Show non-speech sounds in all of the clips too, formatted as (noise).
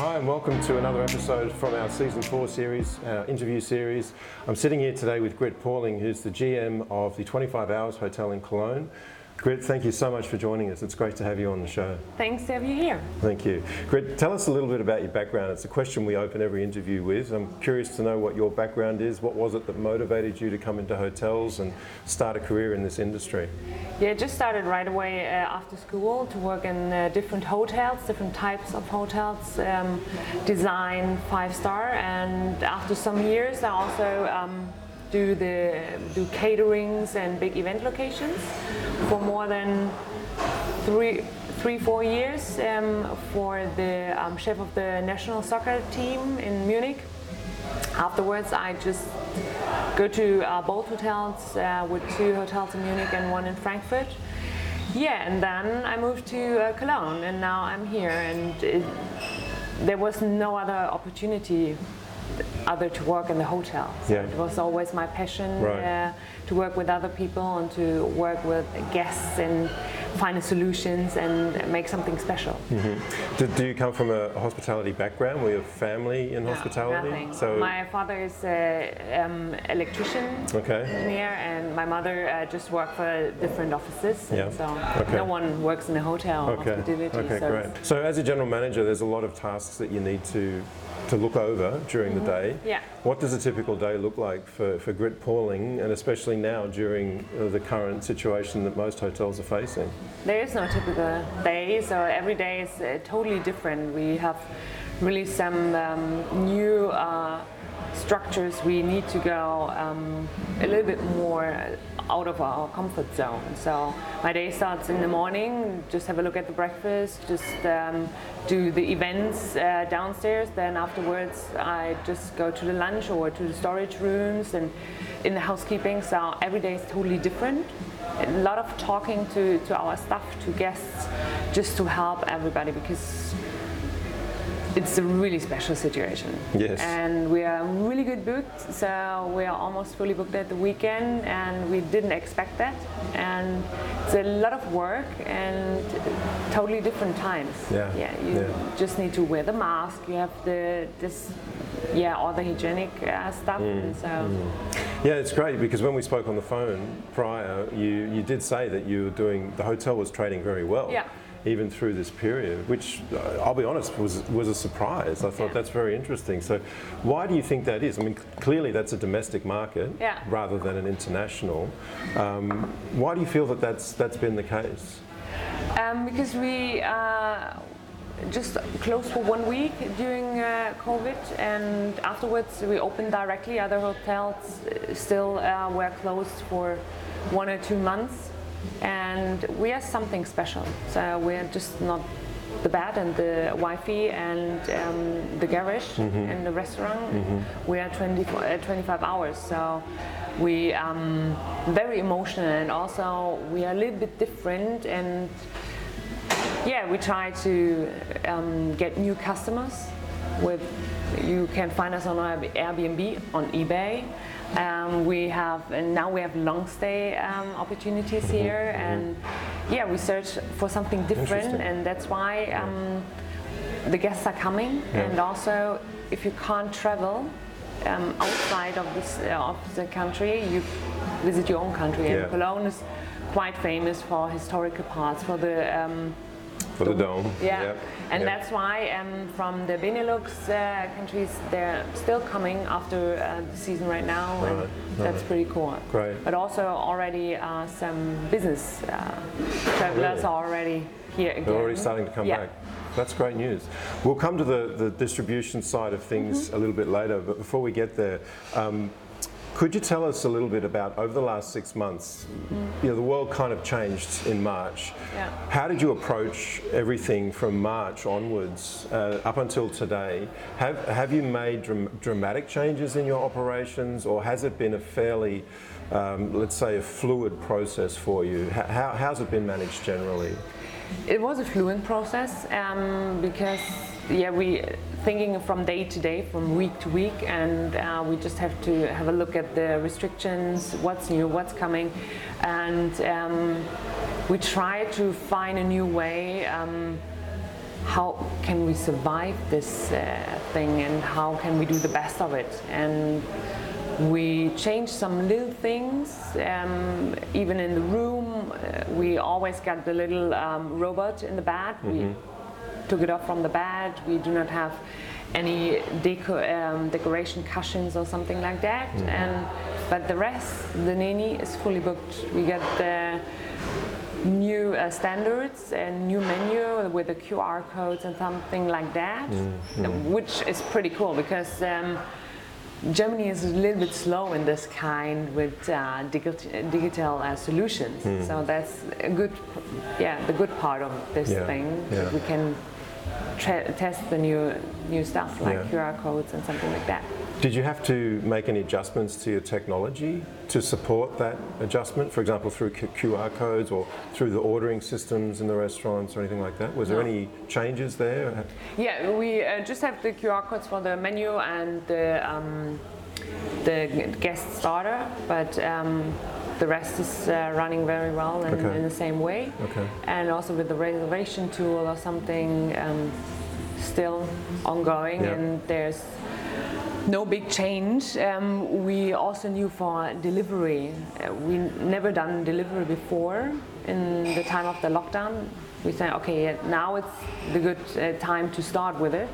Hi, and welcome to another episode from our season four series, our interview series. I'm sitting here today with Grit Pauling, who's the GM of the 25 Hours Hotel in Cologne. Grit, thank you so much for joining us. It's great to have you on the show. Thanks to have you here. Thank you. Grit, tell us a little bit about your background. It's a question we open every interview with. I'm curious to know what your background is. What was it that motivated you to come into hotels and start a career in this industry? Yeah, I just started right away uh, after school to work in uh, different hotels, different types of hotels, um, design five star, and after some years, I also um, do the do caterings and big event locations for more than three three four years um, for the um, chef of the national soccer team in Munich. Afterwards, I just go to uh, Bold hotels uh, with two hotels in Munich and one in Frankfurt. Yeah, and then I moved to uh, Cologne, and now I'm here. And it, there was no other opportunity other to work in the hotel. So Yeah. It was always my passion Right. uh, to work with other people and to work with guests and find solutions and make something special. Do, do you come from a hospitality background? Were you family in No, hospitality? Nothing. So, my father is an um, electrician, Okay. engineer, and my mother uh, just worked for different offices. Yeah. So Okay. no one works in a hotel okay, okay, so great. So, as a general manager, there's a lot of tasks that you need to to look over during the day. Mm-hmm. Yeah. What does a typical day look like for, for Grit Pauling, and especially now during uh, the current situation that most hotels are facing? There is no typical day, so every day is uh, totally different. We have really some um, new uh, structures. We need to go um, a little bit more out of our comfort zone. So my day starts in the morning, just have a look at the breakfast, just um, do the events uh, downstairs. Then afterwards, I just go to the lunch or to the storage rooms and in the housekeeping. So every day is totally different a lot of talking to, to our staff, to guests, just to help everybody because it's a really special situation. Yes. And we are really good booked, so we are almost fully booked at the weekend, and we didn't expect that. And it's a lot of work and totally different times. Yeah, Yeah. You yeah. just need to wear the mask. You have the this, yeah, all the hygienic uh, stuff, Mm, and so. Yeah, it's great because when we spoke on the phone prior, you, you did say that you were doing, the hotel was trading very well. Yeah. Even through this period, which uh, I'll be honest was was a surprise. I thought Yeah. that's very interesting. So, why do you think that is? I mean, clearly that's a domestic market Yeah. rather than an international. Um, why do you feel that that's that's been the case? Um, because we uh, just closed for one week during uh, COVID, and afterwards we opened directly. Other hotels uh, still uh, were closed for one or two months, and we are something special. So we're just not the bed and the Wi-Fi and um, the garage and the restaurant. We are 24, uh, 25 hours, so we um, very emotional and also we are a little bit different and yeah, we try to um, get new customers. With you can find us on Airbnb, on eBay. Um, we have and now we have long stay um, opportunities here, and yeah, we search for something different, and that's why um, the guests are coming. And also, if you can't travel um, outside of this uh, of the country, you visit your own country. Yeah. And Cologne is quite famous for historical parts, for the um, For the dome. yeah, Yep. and Yep. that's why um, from the Benelux uh, countries they're still coming after uh, the season right now, and Right, that's right. pretty cool. Great. But also already uh, some business uh, travelers Really? are already here again. They're already starting to come Yeah. back. That's great news. We'll come to the, the distribution side of things Mm-hmm. a little bit later, but before we get there, um, could you tell us a little bit about over the last six months? You know, the world kind of changed in March. Yeah. How did you approach everything from March onwards uh, up until today? Have have you made dram- dramatic changes in your operations, or has it been a fairly, um, let's say, a fluid process for you? H- How, how's it been managed generally? It was a fluent process um, because yeah we thinking from day to day, from week to week, and uh, we just have to have a look at the restrictions, what's new, what's coming, and um, we try to find a new way. Um, how can we survive this uh, thing and how can we do the best of it and we change some little things um, even in the room uh, we always got the little um, robot in the bed we took it off from the bed we do not have any deco, um, decoration cushions or something like that. And but the rest the Neni is fully booked. We get the new uh, standards and new menu with the QR codes and something like that, which is pretty cool because um, Germany is a little bit slow in this kind with uh, digital, digital uh, solutions. So that's a good, yeah, the good part of this Yeah, thing. yeah. We can tra- test the new new stuff like Yeah. QR codes and something like that. Did you have to make any adjustments to your technology to support that adjustment? For example, through Q- QR codes or through the ordering systems in the restaurants or anything like that? Was there any changes there? Yeah, we uh, just have the QR codes for the menu and the um, the guest starter, but um, the rest is uh, running very well and Okay. in the same way. Okay. And also with the reservation tool or something, um, still ongoing, Yeah. and there's no big change. Um, we also knew for delivery, uh, we never done delivery before in the time of the lockdown. We said, okay, now it's the good uh, time to start with it.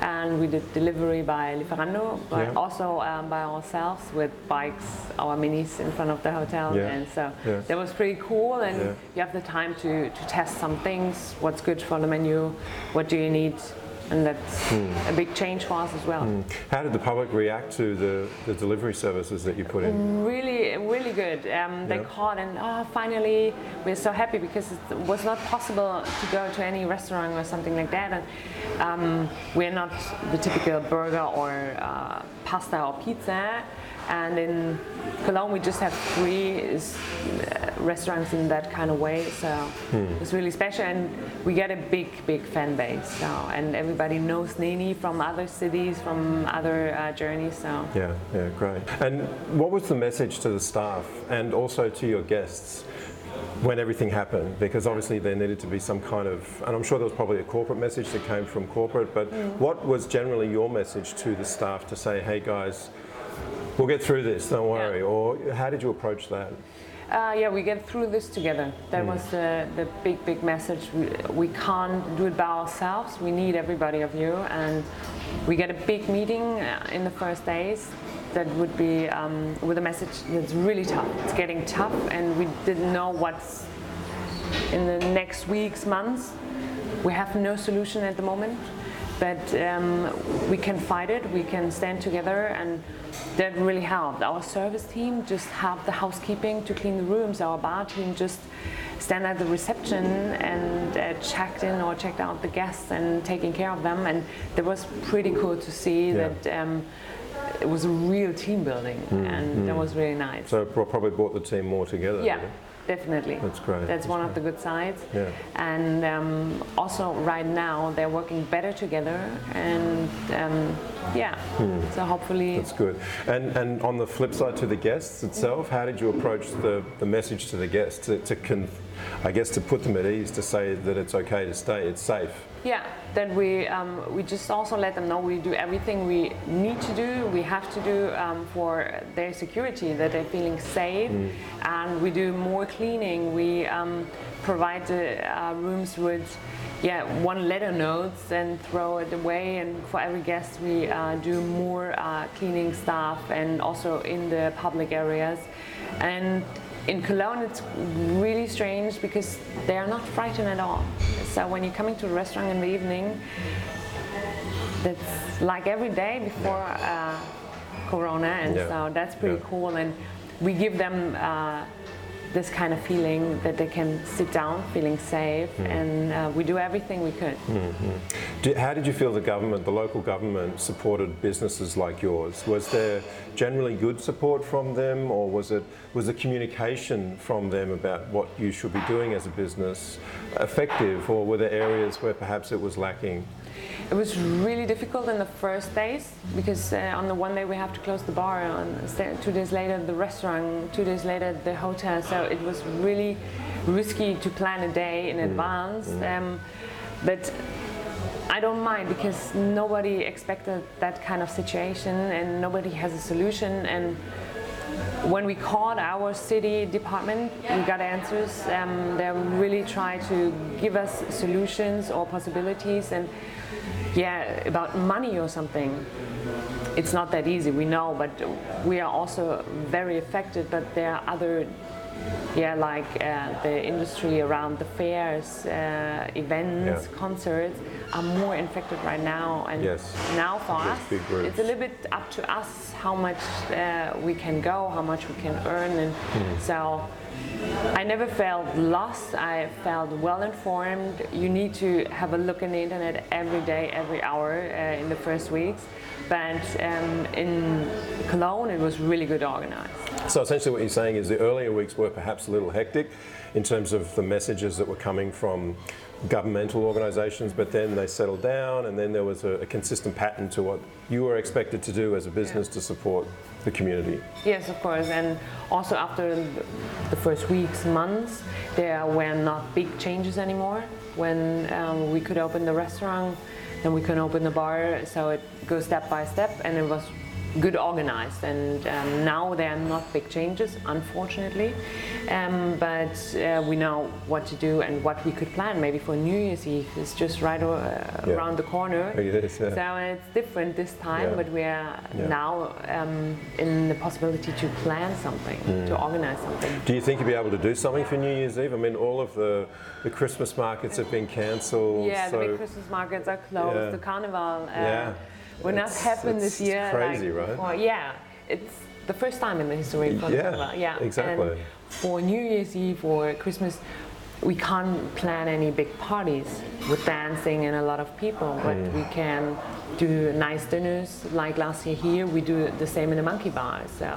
And we did delivery by Lieferando, but Yeah. also um, by ourselves with bikes, our minis in front of the hotel. Yeah. And so that was pretty cool. And you have the time to, to test some things, what's good for the menu, what do you need. And that's Hmm. a big change for us as well. How did the public react to the, the delivery services that you put in? Really, really good. Um, they Yeah. called and oh, finally we're so happy because it was not possible to go to any restaurant or something like that. And um, we're not the typical burger or uh, pasta or pizza. And in Cologne, we just have three uh, restaurants in that kind of way. So it's really special, and we get a big, big fan base. So and everybody knows Neni from other cities, from other uh, journeys. So. Yeah, yeah, great. And what was the message to the staff and also to your guests when everything happened? Because obviously there needed to be some kind of, and I'm sure there was probably a corporate message that came from corporate, but what was generally your message to the staff to say, hey guys, we'll get through this, don't worry? Yeah. Or how did you approach that? Uh, yeah, we get through this together. That was the, the big, big message. We, we can't do it by ourselves. We need everybody of you. And we get a big meeting uh, in the first days that would be um, with a message that's really tough. It's getting tough, and we didn't know what's in the next weeks, months. We have no solution at the moment, but um, we can fight it. We can stand together, and that really helped. Our service team just helped the housekeeping to clean the rooms. Our bar team just stand at the reception and uh, checked in or checked out the guests and taking care of them. And that was pretty cool to see Yeah. that. Um, it was a real team building, and that was really nice. So it probably brought the team more together. Yeah? Definitely. That's great, That's that's one of the good sides. Yeah. And um, also, right now, they're working better together, and um, yeah. So hopefully, Hmm. That's good. And and on the flip side to the guests itself, how did you approach the, the message to the guests to, to con- I guess to put them at ease to say that it's okay to stay, it's safe. yeah, that we um, we just also let them know we do everything we need to do, we have to do um, for their security, that they're feeling safe, and we do more cleaning. We um, provide the uh, rooms with yeah one letter notes and throw it away. And for every guest, we uh, do more uh, cleaning stuff, and also in the public areas, and. In Cologne, it's really strange because they are not frightened at all. So when you're coming to a restaurant in the evening, that's like every day before uh, Corona, and Yeah. so that's pretty Yeah. cool. And we give them uh, this kind of feeling that they can sit down, feeling safe, Hmm. and uh, we do everything we could. Did, how did you feel the government, the local government, supported businesses like yours? Was there generally good support from them, or was it was the communication from them about what you should be doing as a business effective, or were there areas where perhaps it was lacking? It was really difficult in the first days because uh, on the one day we have to close the bar, on two days later the restaurant, two days later the hotel. So it was really risky to plan a day in advance. Um, but I don't mind because nobody expected that kind of situation and nobody has a solution. And when we called our city department, we got answers. Um, they really try to give us solutions or possibilities. And yeah, about money or something, it's not that easy. We know, but we are also very affected. But there are other yeah, like uh, the industry around the fairs, uh, events, Yeah. concerts are more infected right now. And Yes. now for us, it's a little bit up to us how much uh, we can go, how much we can earn, and Hmm. so. I never felt lost. I felt well informed. You need to have a look in the internet every day, every hour uh, in the first weeks. But um, in Cologne, it was really good organized. So essentially what you're saying is the earlier weeks were perhaps a little hectic in terms of the messages that were coming from governmental organisations, but then they settled down and then there was a, a consistent pattern to what you were expected to do as a business to support the community. Yes, of course, and also after the first weeks, months, there were not big changes anymore. When um, we could open the restaurant, then we can open the bar, so it goes step by step, and it was good organized. And um, now there are not big changes, unfortunately, um, but uh, we know what to do and what we could plan. Maybe for New Year's Eve, it's just right o- uh, Yeah. around the corner. (laughs) It is, yeah. So it's different this time, Yeah. but we are now um, in the possibility to plan something, Mm. to organize something. Do you think you'll be able to do something for New Year's Eve? I mean, all of the, the Christmas markets have been cancelled. Yeah, so the big Christmas markets are closed. The carnival uh, Yeah. Not It's- happen it's- this it's year. crazy, like, right? for- yeah, it's the first time in the history of Yeah. Yeah, exactly. And for New Year's Eve or Christmas, we can't plan any big parties with dancing and a lot of people, but Mm. we can do nice dinners. Like last year here, we do the same in the Monkey Bar. So.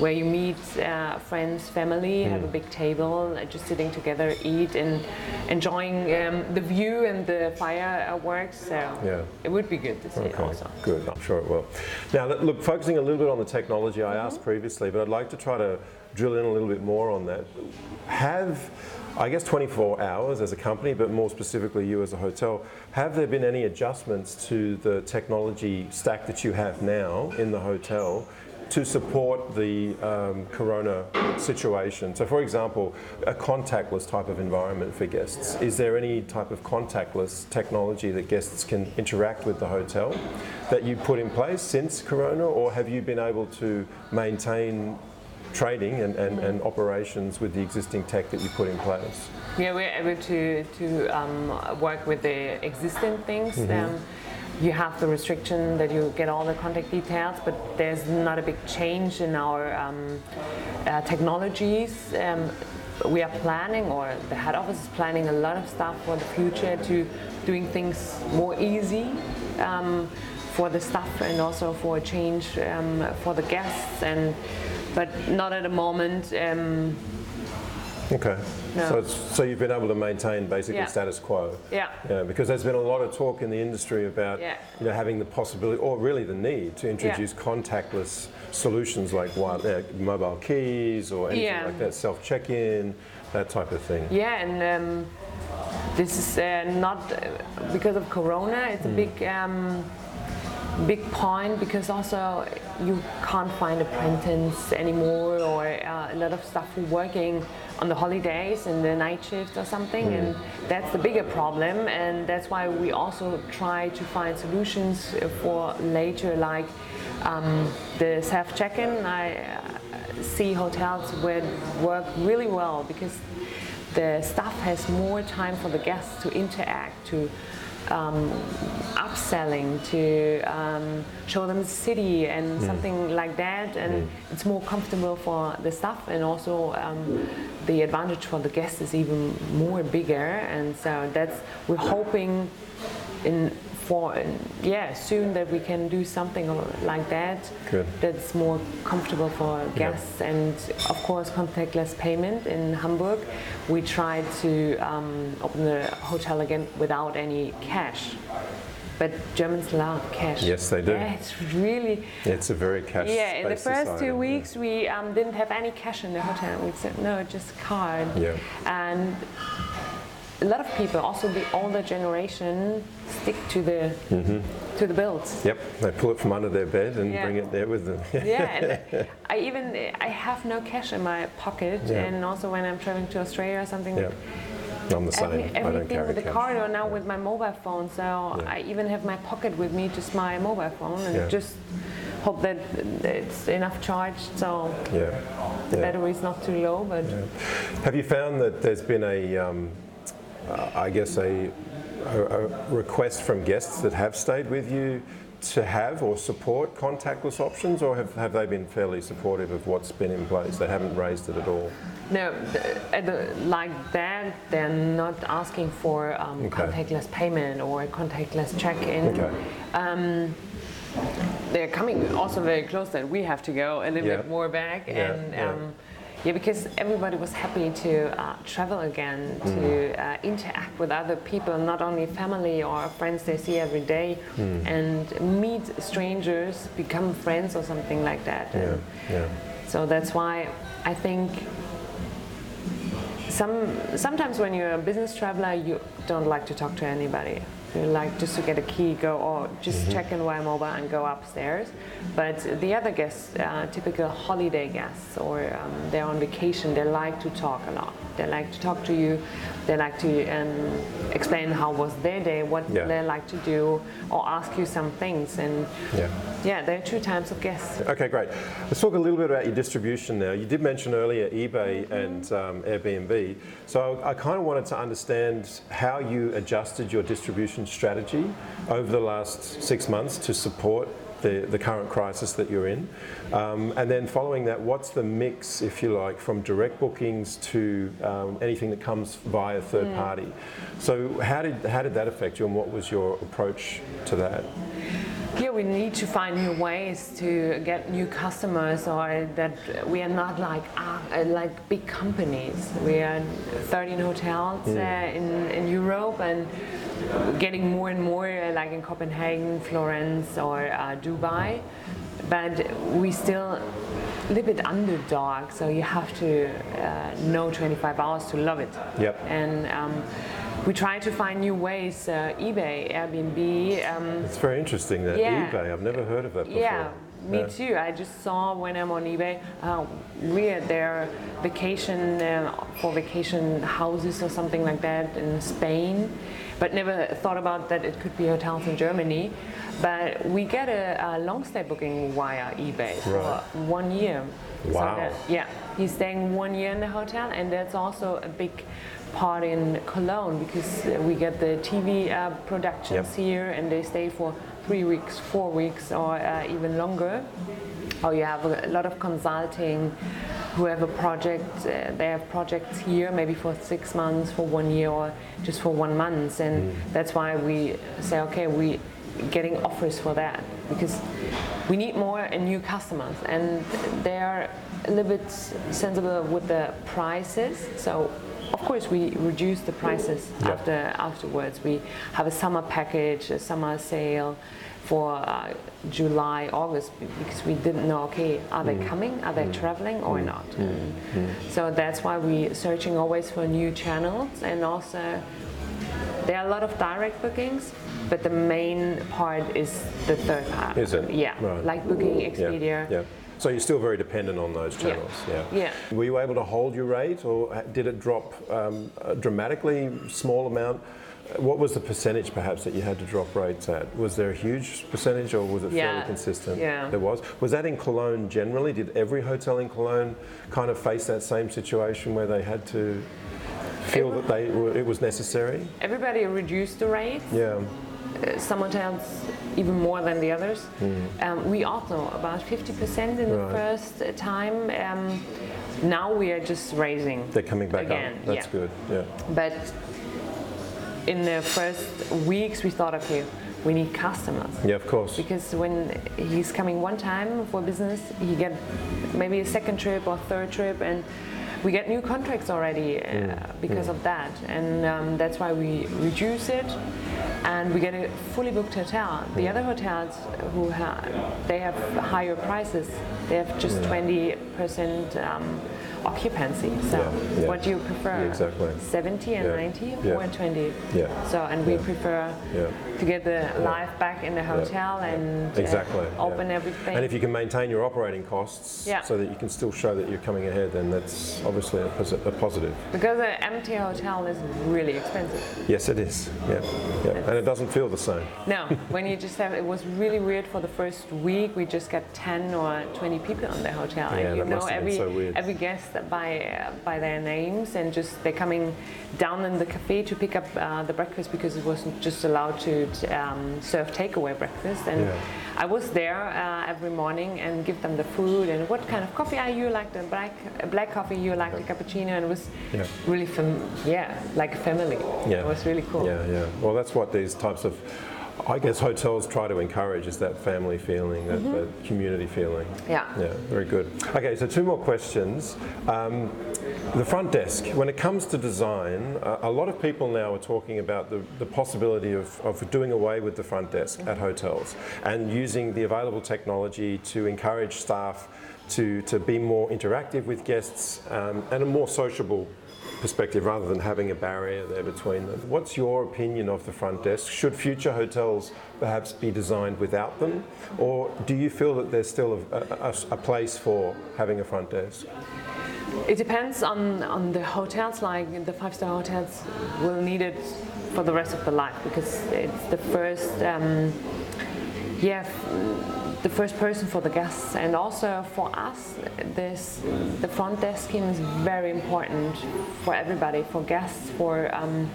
Where you meet uh, friends, family, have a Mm. big table, uh, just sitting together, eat, and enjoying um, the view and the fireworks. So Yeah. it would be good to see Okay, also. good. I'm sure it will. Now, look- look, focusing a little bit on the technology I asked previously, but I'd like to try to drill in a little bit more on that. Have, I guess, 24 hours as a company, but more specifically you as a hotel, have there been any adjustments to the technology stack that you have now in the hotel? To support the um, corona situation. So, for example, a contactless type of environment for guests. Is there any type of contactless technology that guests can interact with the hotel that you put in place since corona, or have you been able to maintain trading and, and, and operations with the existing tech that you put in place? Yeah, we're able to to um, work with the existing things. Mm-hmm. Um, you have the restriction that you get all the contact details, but there's not a big change in our um, uh, technologies. Um, we are planning, or the head office is planning a lot of stuff for the future to doing things more easy. Um, for the staff and also for a change um, for the guests and but not at the moment um, Okay. No. So, it's, so you've been able to maintain basically Yeah. status quo. yeah Yeah, because there's been a lot of talk in the industry about Yeah. you know, having the possibility, or really the need, to introduce contactless solutions like uh, mobile keys or anything like that, self check-in, that type of thing. Yeah, and um, this is uh, not uh, because of Corona. It's a big, um, big point because also you can't find apprentices anymore, or uh, a lot of stuff working on the holidays and the night shift or something, and that's the bigger problem. And that's why we also try to find solutions for later, like um, the self check-in. I uh, see hotels where work really well because the staff has more time for the guests to interact, to um, upselling, to um, show them the city and something like that. And it's more comfortable for the staff, and also um, the advantage for the guests is even more bigger. And so that's we're hoping in for yeah soon that we can do something like that. Good. that's more comfortable for guests. And of course contactless payment in Hamburg. We tried to um, open the hotel again without any cash. But Germans love cash. Yes, they do. yeah, it's really. It's a very cash yeah in the first society, two yeah. weeks we um, didn't have any cash in the hotel. We said no just card. Yeah. and a lot of people, also the older generation, stick to the to the builds. Yep, they pull it from under their bed and Yeah. bring it there with them. (laughs) Yeah, I even I have no cash in my pocket, Yeah. and also when I'm traveling to Australia or something, yeah. I'm the same. Every, I don't everything carry with the cash. card or now with my mobile phone. So Yeah. I even have my pocket with me, just my mobile phone, and Yeah. just hope that it's enough charged so Yeah. the yeah. battery is not too low. But Have you found that there's been a, um, I guess, a, a, a request from guests that have stayed with you to have or support contactless options, or have, have they been fairly supportive of what's been in place? They haven't raised it at all. no, the- like that, they're not asking for um, Okay. contactless payment or contactless check-in. Okay. they're coming also very close that we have to go a little Yeah. bit more back Yeah, and um, yeah because everybody was happy to uh, travel again Mm. to uh, interact with other people not only family or friends they see every day Mm. and meet strangers become friends or something like that Yeah. And Yeah. so that's why i think some sometimes when you're a business traveler you don't like to talk to anybody you like just to get a key go or just check in via mobile and go upstairs but the other guests uh, typical holiday guests or um, they're on vacation they like to talk a lot they like to talk to you they like to um, explain how was their day what Yeah. they like to do or ask you some things and Yeah. yeah there are two types of guests Okay, great. Let's talk a little bit about your distribution now. You did mention earlier eBay and um, Airbnb. So I kind of wanted to understand how you adjusted your distribution strategy over the last six months to support the, the current crisis that you're in. Um, and then following that, what's the mix, if you like, from direct bookings to um, anything that comes via third party? So how did, how did that affect you and what was your approach to that? Yeah, we need to find new ways to get new customers, or that we are not like uh, like big companies. We are 13 hotels uh, in in Europe and getting more and more, uh, like in Copenhagen, Florence, or uh, Dubai. But we still a little bit underdog, so you have to uh, know 25 hours to love it. Yep. And um, we try to find new ways. Uh, eBay, Airbnb. Um, It's very interesting that Yeah. eBay. I've never heard of that before. yeah, me Yeah. too. I just saw when I'm on eBay, uh, weird, there vacation uh, for vacation houses or something like that in Spain, but never thought about that it could be hotels in Germany. But we get a, a long stay booking via eBay for one year. Wow. that- yeah, he's staying one year in the hotel, and that's also a big part in Cologne because we get the TV uh, productions Yep. here, and they stay for three weeks, four weeks, or uh, even longer. Or you have a lot of consulting who have a project, uh, they have projects here maybe for six months, for one year, or just for one month. And that's why we say, okay, we're getting offers for that because we need more and new customers and they are a little bit sensible with the prices. So of course we reduce the prices Yeah. after afterwards. We have a summer package, a summer sale for uh, July, August because we didn't know. Okay, are they mm. coming? Are they mm. traveling or mm. not? So that's why we're searching always for new channels and also there are a lot of direct bookings. But the main part is the third part. Is it? Yeah, Right. like booking Yeah, yeah. So you're still very dependent on those channels. Yeah. Yeah. Were you able to hold your rate, or did it drop um, dramatically, small amount? What was the percentage, perhaps, that you had to drop rates at? Was there a huge percentage, or was it fairly consistent? yeah. There was. Was that in Cologne generally? Did every hotel in Cologne kind of face that same situation where they had to feel that they were, it was necessary? Everybody reduced the rate. Yeah. Uh, some hotels even more than the others. Um, we also about 50% in the Hmm. First uh, time. Um, now we are just raising. They're coming back Again, up. That's yeah. good. Yeah. But in the first weeks, we thought, okay, we need customers. Yeah, of course. Because when he's coming one time for business, he get maybe a second trip or third trip, and we get new contracts already uh, because of that. And um, that's why we reduce it, and we get a fully booked hotel. The other hotels who have they have higher prices. They have just 20% um, occupancy. So Yeah, yeah. what do you prefer? Exactly. 70 and 90 yeah. or 20? Yeah. So and we prefer to get the life back in the hotel and uh, Exactly. yeah. open everything. And if you can maintain your operating costs Yeah. so that you can still show that you're coming ahead, then that's obviously a, a positive. because an empty hotel is really expensive. Yes, it is. Yeah. yeah. And it doesn't feel the same. No, (laughs) when you just have, it was really weird for the first week. We just got 10 or 20 people in the hotel. Yeah, and you know must have been every, so every guest by, uh, by their names and just they're coming down in the cafe to pick up uh, the breakfast because it wasn't just allowed to um, serve takeaway breakfast. And Yeah. I was there uh, every morning and give them the food and what kind of coffee are you like the black black coffee you like the cappuccino and it was Yeah. really fam- yeah like a family. Yeah. It was really cool. Yeah, yeah. Well, that's what these types of, I guess, hotels try to encourage is that family feeling, that, that community feeling. Mm-hmm. Yeah. Yeah, very good. Okay, so two more questions. Um, the front desk, when it comes to design, uh, a lot of people now are talking about the, the possibility of, of doing away with the front desk at hotels and using the available technology to encourage staff to, to be more interactive with guests um, and a more sociable perspective rather than having a barrier there between them. What's your opinion of the front desk? Should future hotels perhaps be designed without them? Or do you feel that there's still a, a- a- place for having a front desk? It depends on, on the hotels, like the five star hotels will need it for the rest of the life because it's the first, um, yeah, the first person for the guests and also for us. This the front desk scheme is very important for everybody, for guests, for um,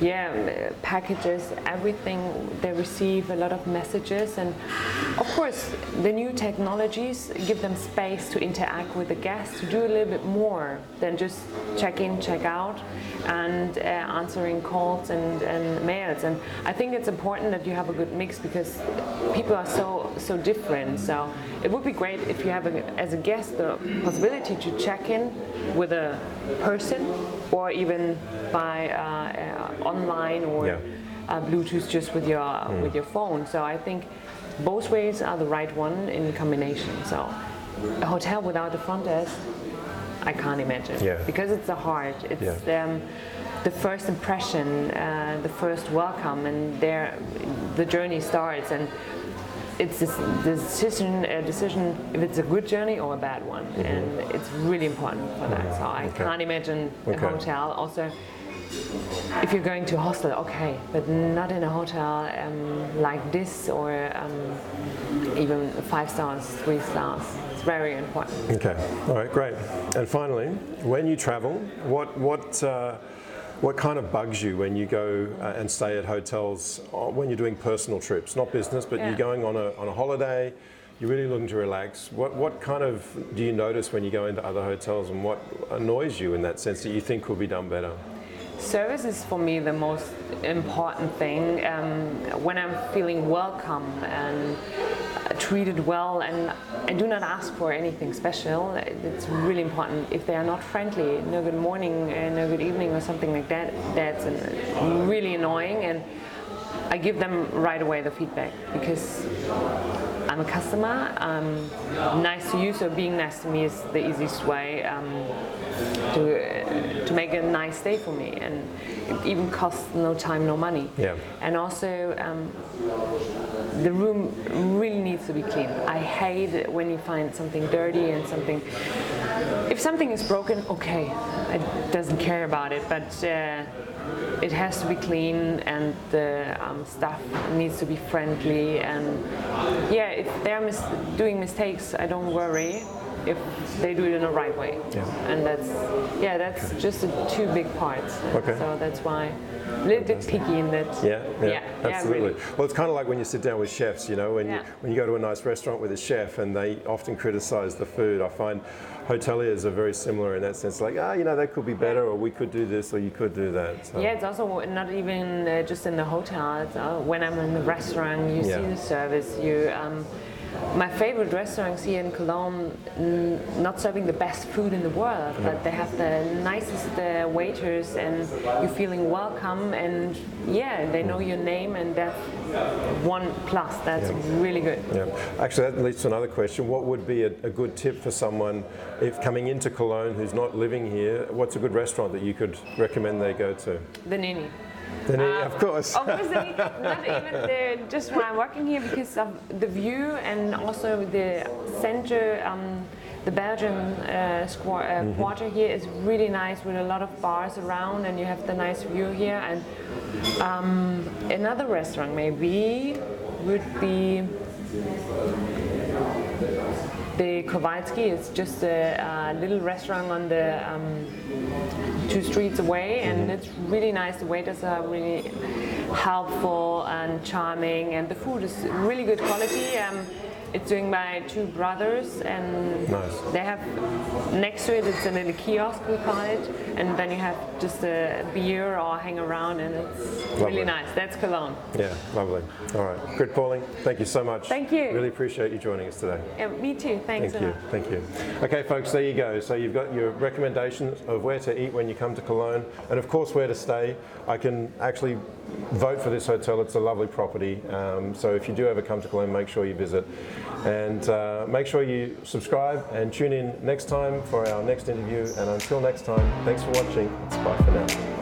yeah, packages, everything. They receive a lot of messages and of course the new technologies give them space to interact with the guests to do a little bit more than just check in check out and uh, answering calls and, and mails and i think it's important that you have a good mix because people are so so different so it would be great if you have a, as a guest the possibility to check in with a person or even by uh, uh, online or Yeah. uh, Bluetooth just with your with your phone. So I think both ways are the right one in combination. So a hotel without a front desk, I can't imagine Yeah. because it's the heart. It's um, the first impression, uh, the first welcome, and there the journey starts and. It's this decision, a decision if it's a good journey or a bad one, and it's really important for that. So I Okay. can't imagine a Okay. hotel. Also, if you're going to a hostel, okay, but not in a hotel um, like this or um, even five stars, three stars. It's very important. Okay, all right, great. And finally, when you travel, what what uh, what kind of bugs you when you go uh, and stay at hotels uh, when you're doing personal trips, not business, but Yeah. you're going on a on a holiday. You're really looking to relax. What what kind of do you notice when you go into other hotels, and what annoys you in that sense that you think could be done better? Service is for me the most important thing. Um, when I'm feeling welcome and treated well, and I do not ask for anything special, it's really important. If they are not friendly, no good morning, uh, no good evening, or something like that, that's really annoying. And I give them right away the feedback because I'm a customer. I'm nice to you, so being nice to me is the easiest way um, to uh, to make a nice day for me, and even costs no time, no money. Yeah. And also, um, the room really needs to be clean. I hate it when you find something dirty and something. If something is broken, okay, I doesn't care about it, but. Uh, it has to be clean and the um, staff needs to be friendly and yeah if they're mis- doing mistakes i don't worry if they do it in the right way Yeah. and that's yeah that's just the two big parts Okay. so that's why a little bit picky in that Yeah, yeah, yeah, absolutely. really. Well, it's kind of like when you sit down with chefs, you know, when you when you go to a nice restaurant with a chef and they often criticise the food. I find hoteliers are very similar in that sense. Like, ah, you know, that could be better, or we could do this, or you could do that. So, Yeah, it's also not even uh, just in the hotel. It's, uh, when I'm in the restaurant, you Yeah. see the service. You, um, my favorite restaurants here in Cologne, n- not serving the best food in the world, but they have the nicest uh, waiters and you're feeling welcome and yeah, they know your name and that's one plus. That's really good. Yeah. Actually, that leads to another question. What would be a, a good tip for someone if coming into Cologne who's not living here? What's a good restaurant that you could recommend they go to? The Neni. Uh, of course. Obviously, not even the, just why I'm working here because of the view and also the center. Um, the Belgian uh, uh, Mm-hmm. quarter here is really nice with a lot of bars around, and you have the nice view here. And um, another restaurant maybe would be the Kowalski. It's just a, uh little restaurant on the um, two streets away, and it's really nice. The waiters are really helpful and charming, and the food is really good quality. Um, it's doing by two brothers, and Nice. they have next to it. It's a little kiosk we call it, and then you have just a beer or hang around, and it's Lovely. really nice. That's Cologne. Yeah, lovely. All right. good, Pauling, thank you so much. Thank you. Really appreciate you joining us today. Yeah, me too. Thanks Thank you, lot. thank you. Okay, folks, there you go. So you've got your recommendations of where to eat when you come to Cologne, and of course where to stay. I can actually vote for this hotel. It's a lovely property. Um, so if you do ever come to Cologne, make sure you visit, and uh, make sure you subscribe and tune in next time for our next interview. And until next time, thanks for watching. It's bye for now.